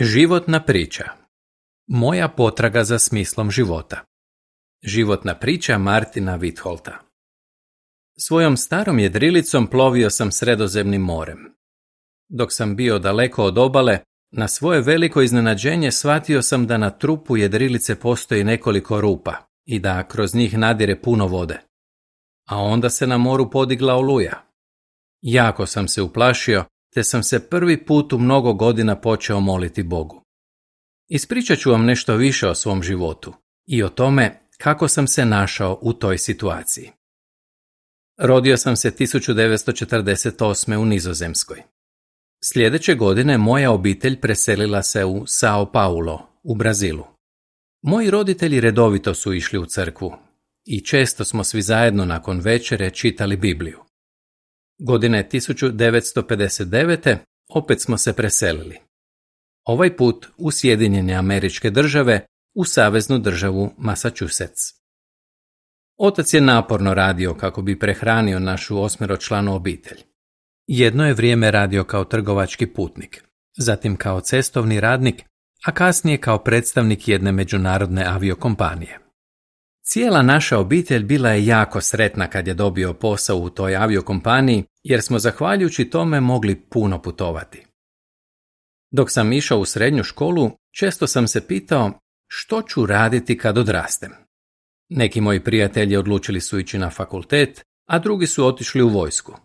Životna priča Moja potraga za smislom života Životna priča Martina Vitholta Svojom starom jedrilicom plovio sam sredozemnim morem. Dok sam bio daleko od obale, na svoje veliko iznenađenje shvatio sam da na trupu jedrilice postoji nekoliko rupa i da kroz njih nadire puno vode. A onda se na moru podigla oluja. Jako sam se uplašio te sam se prvi put u mnogo godina počeo moliti Bogu. Ispričat ću vam nešto više o svom životu i o tome kako sam se našao u toj situaciji. Rodio sam se 1948. u Nizozemskoj. Sljedeće godine moja obitelj preselila se u Sao Paulo, u Brazilu. Moji roditelji redovito su išli u crkvu i često smo svi zajedno nakon večere čitali Bibliju. Godine 1959. opet smo se preselili. Ovaj put u Sjedinjene američke države u saveznu državu Massachusetts. Otac je naporno radio kako bi prehranio našu osmeročlanu obitelj. Jedno je vrijeme radio kao trgovački putnik, zatim kao cestovni radnik, a kasnije kao predstavnik jedne međunarodne aviokompanije. Cijela naša obitelj bila je jako sretna kad je dobio posao u toj aviokompaniji, jer smo zahvaljujući tome mogli puno putovati. Dok sam išao u srednju školu, često sam se pitao što ću raditi kad odrastem. Neki moji prijatelji odlučili su ići na fakultet, a drugi su otišli u vojsku.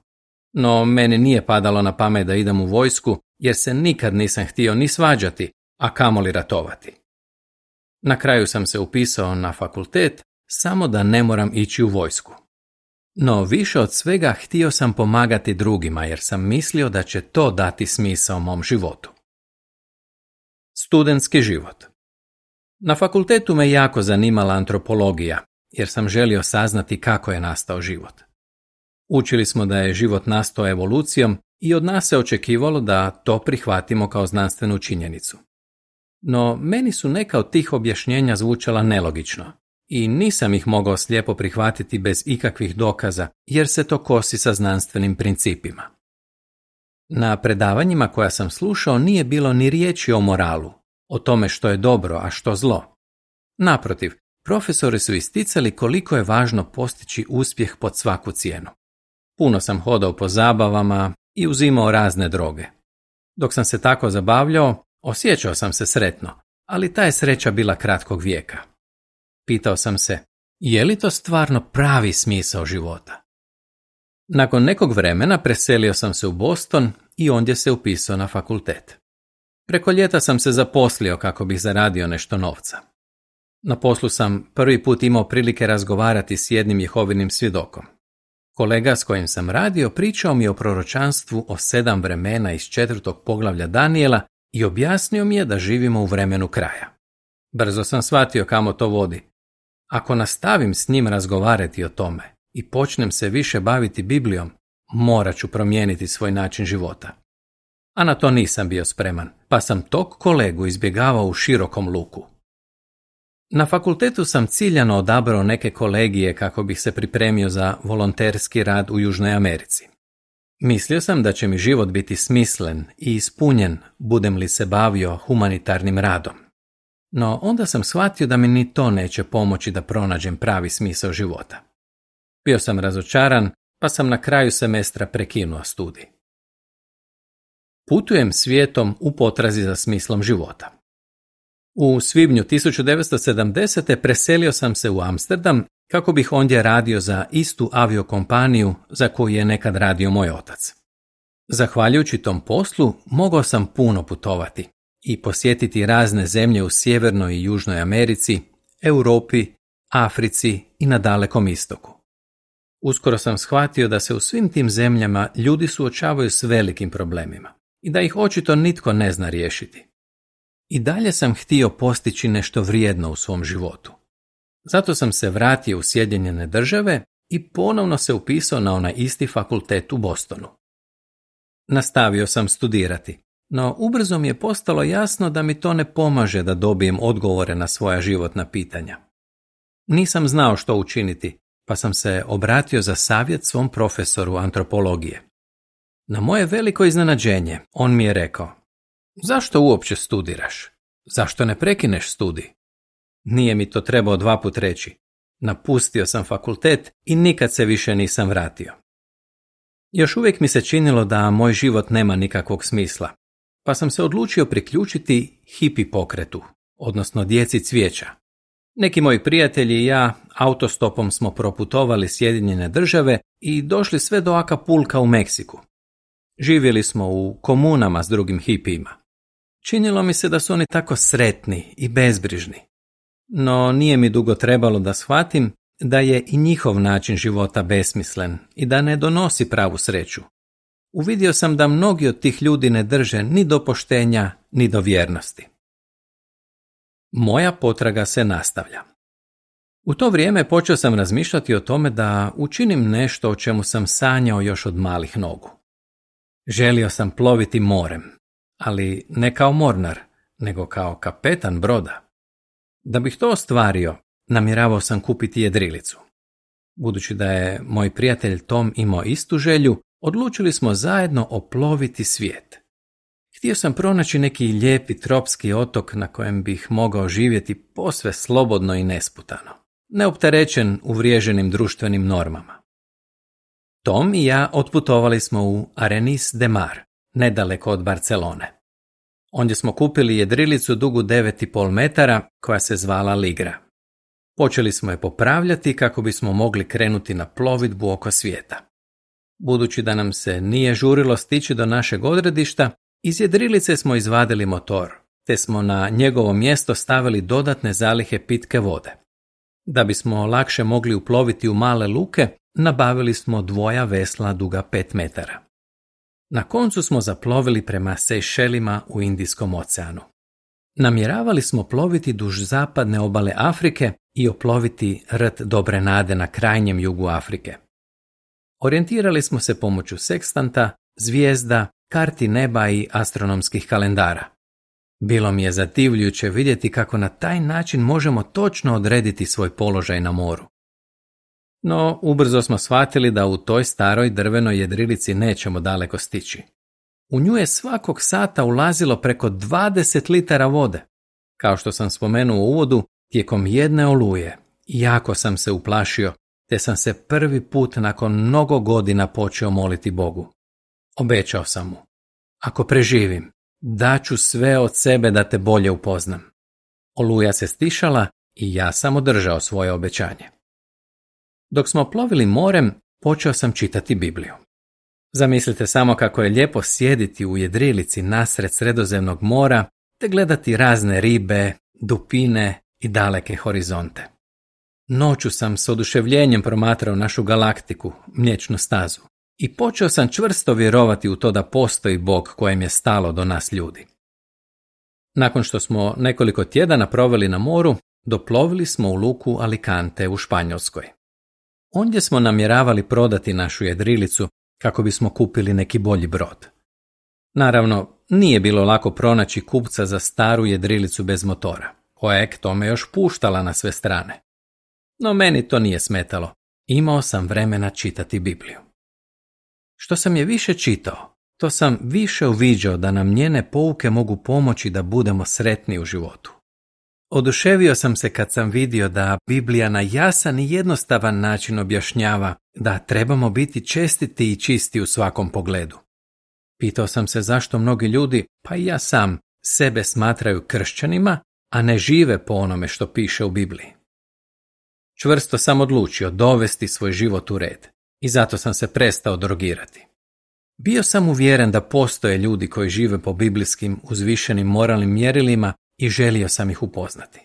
No, meni nije padalo na pamet da idem u vojsku, jer se nikad nisam htio ni svađati, a kamoli ratovati. Na kraju sam se upisao na fakultet, samo da ne moram ići u vojsku. No više od svega htio sam pomagati drugima jer sam mislio da će to dati smisao mom životu. Studentski život Na fakultetu me jako zanimala antropologija jer sam želio saznati kako je nastao život. Učili smo da je život nastao evolucijom i od nas se očekivalo da to prihvatimo kao znanstvenu činjenicu. No, meni su neka od tih objašnjenja zvučala nelogično i nisam ih mogao slijepo prihvatiti bez ikakvih dokaza jer se to kosi sa znanstvenim principima. Na predavanjima koja sam slušao nije bilo ni riječi o moralu, o tome što je dobro, a što zlo. Naprotiv, profesori su isticali koliko je važno postići uspjeh pod svaku cijenu. Puno sam hodao po zabavama i uzimao razne droge. Dok sam se tako zabavljao, osjećao sam se sretno, ali ta je sreća bila kratkog vijeka. Pitao sam se, je li to stvarno pravi smisao života? Nakon nekog vremena preselio sam se u Boston i ondje se upisao na fakultet. Preko ljeta sam se zaposlio kako bih zaradio nešto novca. Na poslu sam prvi put imao prilike razgovarati s jednim jehovinim svjedokom. Kolega s kojim sam radio pričao mi o proročanstvu o sedam vremena iz četvrtog poglavlja Danijela i objasnio mi je da živimo u vremenu kraja. Brzo sam shvatio kamo to vodi. Ako nastavim s njim razgovarati o tome i počnem se više baviti Biblijom, morat ću promijeniti svoj način života. A na to nisam bio spreman, pa sam tog kolegu izbjegavao u širokom luku. Na fakultetu sam ciljano odabrao neke kolegije kako bih se pripremio za volonterski rad u Južnoj Americi. Mislio sam da će mi život biti smislen i ispunjen budem li se bavio humanitarnim radom. No onda sam shvatio da mi ni to neće pomoći da pronađem pravi smisao života. Bio sam razočaran, pa sam na kraju semestra prekinuo studij. Putujem svijetom u potrazi za smislom života. U svibnju 1970. preselio sam se u Amsterdam kako bih ondje radio za istu aviokompaniju za koju je nekad radio moj otac. Zahvaljujući tom poslu mogao sam puno putovati i posjetiti razne zemlje u Sjevernoj i Južnoj Americi, Europi, Africi i na dalekom istoku. Uskoro sam shvatio da se u svim tim zemljama ljudi suočavaju s velikim problemima i da ih očito nitko ne zna riješiti. I dalje sam htio postići nešto vrijedno u svom životu. Zato sam se vratio u Sjedinjene države i ponovno se upisao na onaj isti fakultet u Bostonu. Nastavio sam studirati, no ubrzo mi je postalo jasno da mi to ne pomaže da dobijem odgovore na svoja životna pitanja. Nisam znao što učiniti, pa sam se obratio za savjet svom profesoru antropologije. Na moje veliko iznenađenje, on mi je rekao, Zašto uopće studiraš? Zašto ne prekineš studij? Nije mi to trebao dva put reći. Napustio sam fakultet i nikad se više nisam vratio. Još uvijek mi se činilo da moj život nema nikakvog smisla, pa sam se odlučio priključiti hipi pokretu, odnosno djeci cvijeća. Neki moji prijatelji i ja autostopom smo proputovali Sjedinjene države i došli sve do Acapulka u Meksiku. Živjeli smo u komunama s drugim hipijima. Činilo mi se da su oni tako sretni i bezbrižni. No nije mi dugo trebalo da shvatim da je i njihov način života besmislen i da ne donosi pravu sreću. Uvidio sam da mnogi od tih ljudi ne drže ni do poštenja, ni do vjernosti. Moja potraga se nastavlja. U to vrijeme počeo sam razmišljati o tome da učinim nešto o čemu sam sanjao još od malih nogu. Želio sam ploviti morem, ali ne kao mornar, nego kao kapetan broda. Da bih to ostvario, namjeravao sam kupiti jedrilicu. Budući da je moj prijatelj Tom imao istu želju, odlučili smo zajedno oploviti svijet. Htio sam pronaći neki lijepi tropski otok na kojem bih mogao živjeti posve slobodno i nesputano, neopterećen uvriježenim društvenim normama. Tom i ja otputovali smo u Arenis de Mar, nedaleko od Barcelone. Ondje smo kupili jedrilicu dugu 9,5 metara koja se zvala Ligra. Počeli smo je popravljati kako bismo mogli krenuti na plovidbu oko svijeta. Budući da nam se nije žurilo stići do našeg odredišta, iz jedrilice smo izvadili motor, te smo na njegovo mjesto stavili dodatne zalihe pitke vode. Da bismo lakše mogli uploviti u male luke, nabavili smo dvoja vesla duga 5 metara. Na koncu smo zaplovili prema Sejšelima u Indijskom oceanu. Namjeravali smo ploviti duž zapadne obale Afrike i oploviti rt Dobre Nade na krajnjem jugu Afrike. Orijentirali smo se pomoću sekstanta, zvijezda, karti neba i astronomskih kalendara. Bilo mi je zativljujuće vidjeti kako na taj način možemo točno odrediti svoj položaj na moru. No, ubrzo smo shvatili da u toj staroj drvenoj jedrilici nećemo daleko stići. U nju je svakog sata ulazilo preko 20 litara vode. Kao što sam spomenuo u uvodu, tijekom jedne oluje jako sam se uplašio, te sam se prvi put nakon mnogo godina počeo moliti Bogu. Obećao sam mu, ako preživim, daću sve od sebe da te bolje upoznam. Oluja se stišala i ja sam održao svoje obećanje. Dok smo plovili morem, počeo sam čitati Bibliju. Zamislite samo kako je lijepo sjediti u jedrilici nasred sredozemnog mora te gledati razne ribe, dupine i daleke horizonte. Noću sam s oduševljenjem promatrao našu galaktiku, mliječnu stazu, i počeo sam čvrsto vjerovati u to da postoji Bog kojem je stalo do nas ljudi. Nakon što smo nekoliko tjedana proveli na moru, doplovili smo u luku Alicante u Španjolskoj. Ondje smo namjeravali prodati našu jedrilicu kako bismo kupili neki bolji brod. Naravno, nije bilo lako pronaći kupca za staru jedrilicu bez motora, koja je k tome još puštala na sve strane. No meni to nije smetalo. Imao sam vremena čitati Bibliju. Što sam je više čitao, to sam više uviđao da nam njene pouke mogu pomoći da budemo sretni u životu. Oduševio sam se kad sam vidio da Biblija na jasan i jednostavan način objašnjava da trebamo biti čestiti i čisti u svakom pogledu. Pitao sam se zašto mnogi ljudi, pa i ja sam, sebe smatraju kršćanima, a ne žive po onome što piše u Bibliji. Čvrsto sam odlučio dovesti svoj život u red i zato sam se prestao drogirati. Bio sam uvjeren da postoje ljudi koji žive po biblijskim uzvišenim moralnim mjerilima i želio sam ih upoznati.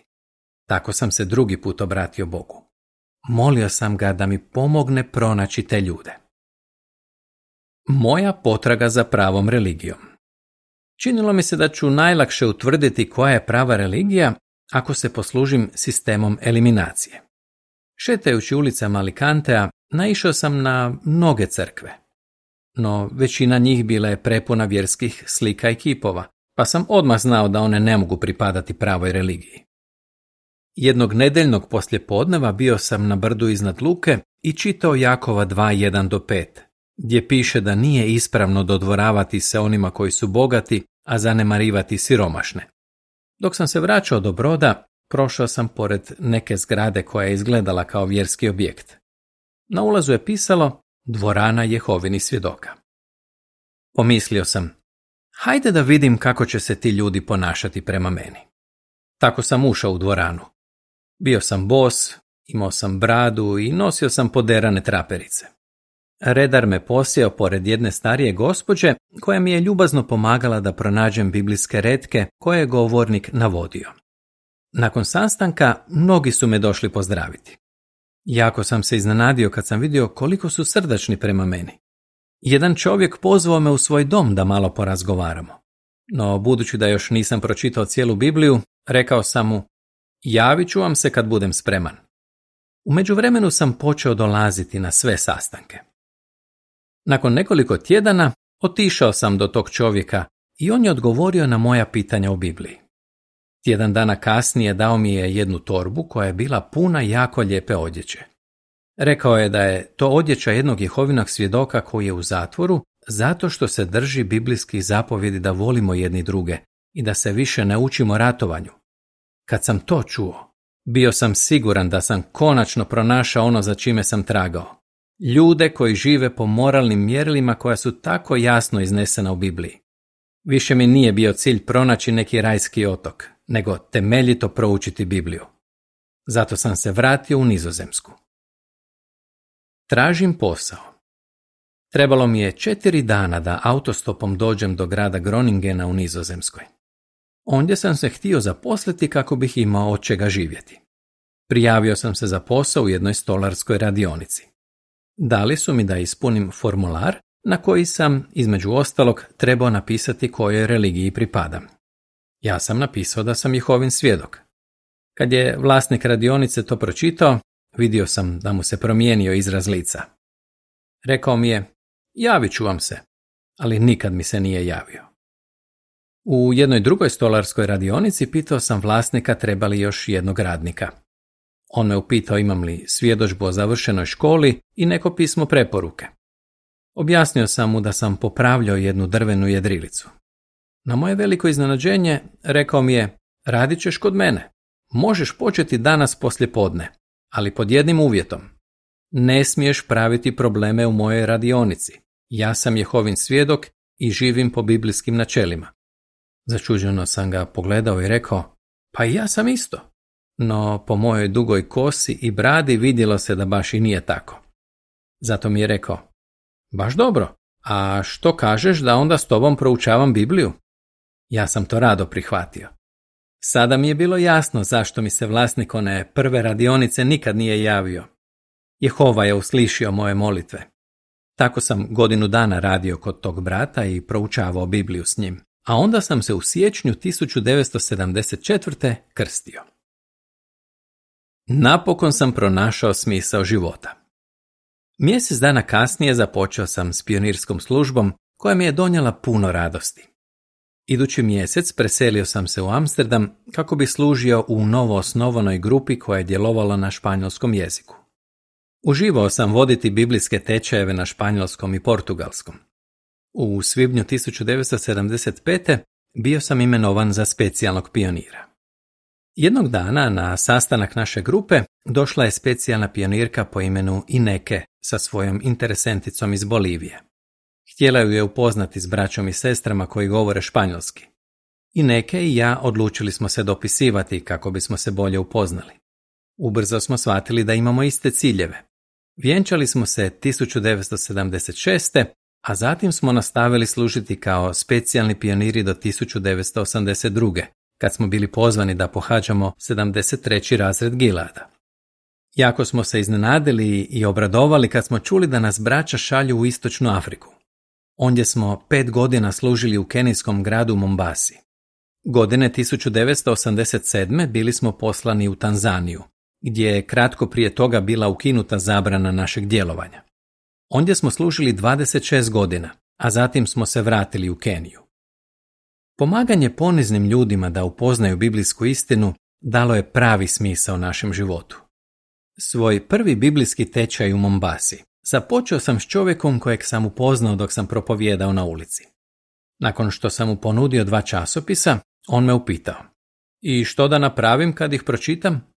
Tako sam se drugi put obratio Bogu. Molio sam ga da mi pomogne pronaći te ljude. Moja potraga za pravom religijom. Činilo mi se da ću najlakše utvrditi koja je prava religija ako se poslužim sistemom eliminacije. Šetajući ulicama Alicantea, naišao sam na mnoge crkve. No, većina njih bila je prepuna vjerskih slika i kipova, pa sam odmah znao da one ne mogu pripadati pravoj religiji. Jednog nedeljnog poslijepodneva bio sam na brdu iznad Luke i čitao Jakova 2.1 do 5, gdje piše da nije ispravno dodvoravati se onima koji su bogati, a zanemarivati siromašne. Dok sam se vraćao do broda, prošao sam pored neke zgrade koja je izgledala kao vjerski objekt. Na ulazu je pisalo dvorana Jehovini svjedoka. Pomislio sam, hajde da vidim kako će se ti ljudi ponašati prema meni. Tako sam ušao u dvoranu. Bio sam bos, imao sam bradu i nosio sam poderane traperice. Redar me posjeo pored jedne starije gospođe koja mi je ljubazno pomagala da pronađem biblijske redke koje je govornik navodio. Nakon sastanka mnogi su me došli pozdraviti. Jako sam se iznenadio kad sam vidio koliko su srdačni prema meni. Jedan čovjek pozvao me u svoj dom da malo porazgovaramo. No, budući da još nisam pročitao cijelu Bibliju, rekao sam mu, javit ću vam se kad budem spreman. U međuvremenu sam počeo dolaziti na sve sastanke. Nakon nekoliko tjedana otišao sam do tog čovjeka i on je odgovorio na moja pitanja o Bibliji. Tjedan dana kasnije dao mi je jednu torbu koja je bila puna jako lijepe odjeće. Rekao je da je to odjeća jednog jehovinog svjedoka koji je u zatvoru zato što se drži biblijskih zapovjedi da volimo jedni druge i da se više ne učimo ratovanju. Kad sam to čuo, bio sam siguran da sam konačno pronašao ono za čime sam tragao. Ljude koji žive po moralnim mjerilima koja su tako jasno iznesena u Bibliji. Više mi nije bio cilj pronaći neki rajski otok, nego temeljito proučiti Bibliju. Zato sam se vratio u Nizozemsku. Tražim posao. Trebalo mi je četiri dana da autostopom dođem do grada Groningena u Nizozemskoj. Ondje sam se htio zaposliti kako bih imao od čega živjeti. Prijavio sam se za posao u jednoj stolarskoj radionici. Dali su mi da ispunim formular na koji sam, između ostalog, trebao napisati kojoj religiji pripadam. Ja sam napisao da sam Jehovin svjedok. Kad je vlasnik radionice to pročitao, vidio sam da mu se promijenio izraz lica. Rekao mi je, javit ću vam se, ali nikad mi se nije javio. U jednoj drugoj stolarskoj radionici pitao sam vlasnika treba li još jednog radnika. On me upitao imam li svjedočbu o završenoj školi i neko pismo preporuke. Objasnio sam mu da sam popravljao jednu drvenu jedrilicu. Na moje veliko iznenađenje rekao mi je, radit ćeš kod mene. Možeš početi danas poslje podne, ali pod jednim uvjetom. Ne smiješ praviti probleme u mojoj radionici. Ja sam Jehovin svjedok i živim po biblijskim načelima. Začuđeno sam ga pogledao i rekao, pa i ja sam isto. No po mojoj dugoj kosi i bradi vidjelo se da baš i nije tako. Zato mi je rekao, baš dobro, a što kažeš da onda s tobom proučavam Bibliju? Ja sam to rado prihvatio. Sada mi je bilo jasno zašto mi se vlasnik one prve radionice nikad nije javio. Jehova je uslišio moje molitve. Tako sam godinu dana radio kod tog brata i proučavao Bibliju s njim, a onda sam se u siječnju 1974. krstio. Napokon sam pronašao smisao života. Mjesec dana kasnije započeo sam s pionirskom službom koja mi je donijela puno radosti. Idući mjesec preselio sam se u Amsterdam kako bi služio u novo osnovanoj grupi koja je djelovala na španjolskom jeziku. Uživao sam voditi biblijske tečajeve na španjolskom i portugalskom. U svibnju 1975. bio sam imenovan za specijalnog pionira. Jednog dana na sastanak naše grupe došla je specijalna pionirka po imenu Ineke sa svojom interesenticom iz Bolivije. Htjela ju je upoznati s braćom i sestrama koji govore španjolski. I neke i ja odlučili smo se dopisivati kako bismo se bolje upoznali. Ubrzo smo shvatili da imamo iste ciljeve. Vjenčali smo se 1976. a zatim smo nastavili služiti kao specijalni pioniri do 1982. kad smo bili pozvani da pohađamo 73. razred Gilada. Jako smo se iznenadili i obradovali kad smo čuli da nas braća šalju u Istočnu Afriku. Ondje smo pet godina služili u kenijskom gradu Mombasi. Godine 1987. bili smo poslani u Tanzaniju, gdje je kratko prije toga bila ukinuta zabrana našeg djelovanja. Ondje smo služili 26 godina, a zatim smo se vratili u Keniju. Pomaganje poniznim ljudima da upoznaju biblijsku istinu dalo je pravi smisao našem životu. Svoj prvi biblijski tečaj u Mombasi Započeo sam s čovjekom kojeg sam upoznao dok sam propovijedao na ulici. Nakon što sam mu ponudio dva časopisa, on me upitao. I što da napravim kad ih pročitam?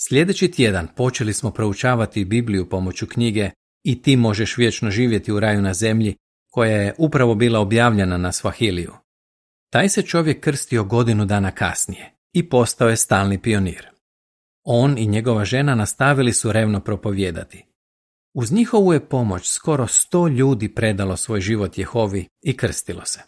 Sljedeći tjedan počeli smo proučavati Bibliju pomoću knjige I ti možeš vječno živjeti u raju na zemlji, koja je upravo bila objavljena na Svahiliju. Taj se čovjek krstio godinu dana kasnije i postao je stalni pionir. On i njegova žena nastavili su revno propovijedati. Uz njihovu je pomoć skoro sto ljudi predalo svoj život Jehovi i krstilo se.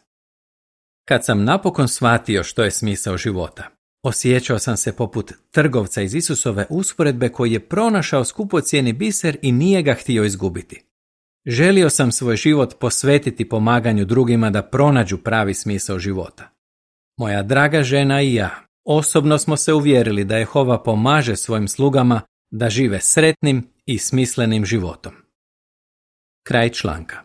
Kad sam napokon shvatio što je smisao života, osjećao sam se poput trgovca iz Isusove usporedbe koji je pronašao skupocjeni biser i nije ga htio izgubiti. Želio sam svoj život posvetiti pomaganju drugima da pronađu pravi smisao života. Moja draga žena i ja osobno smo se uvjerili da Jehova pomaže svojim slugama da žive sretnim i smislenim životom. Kraj članka.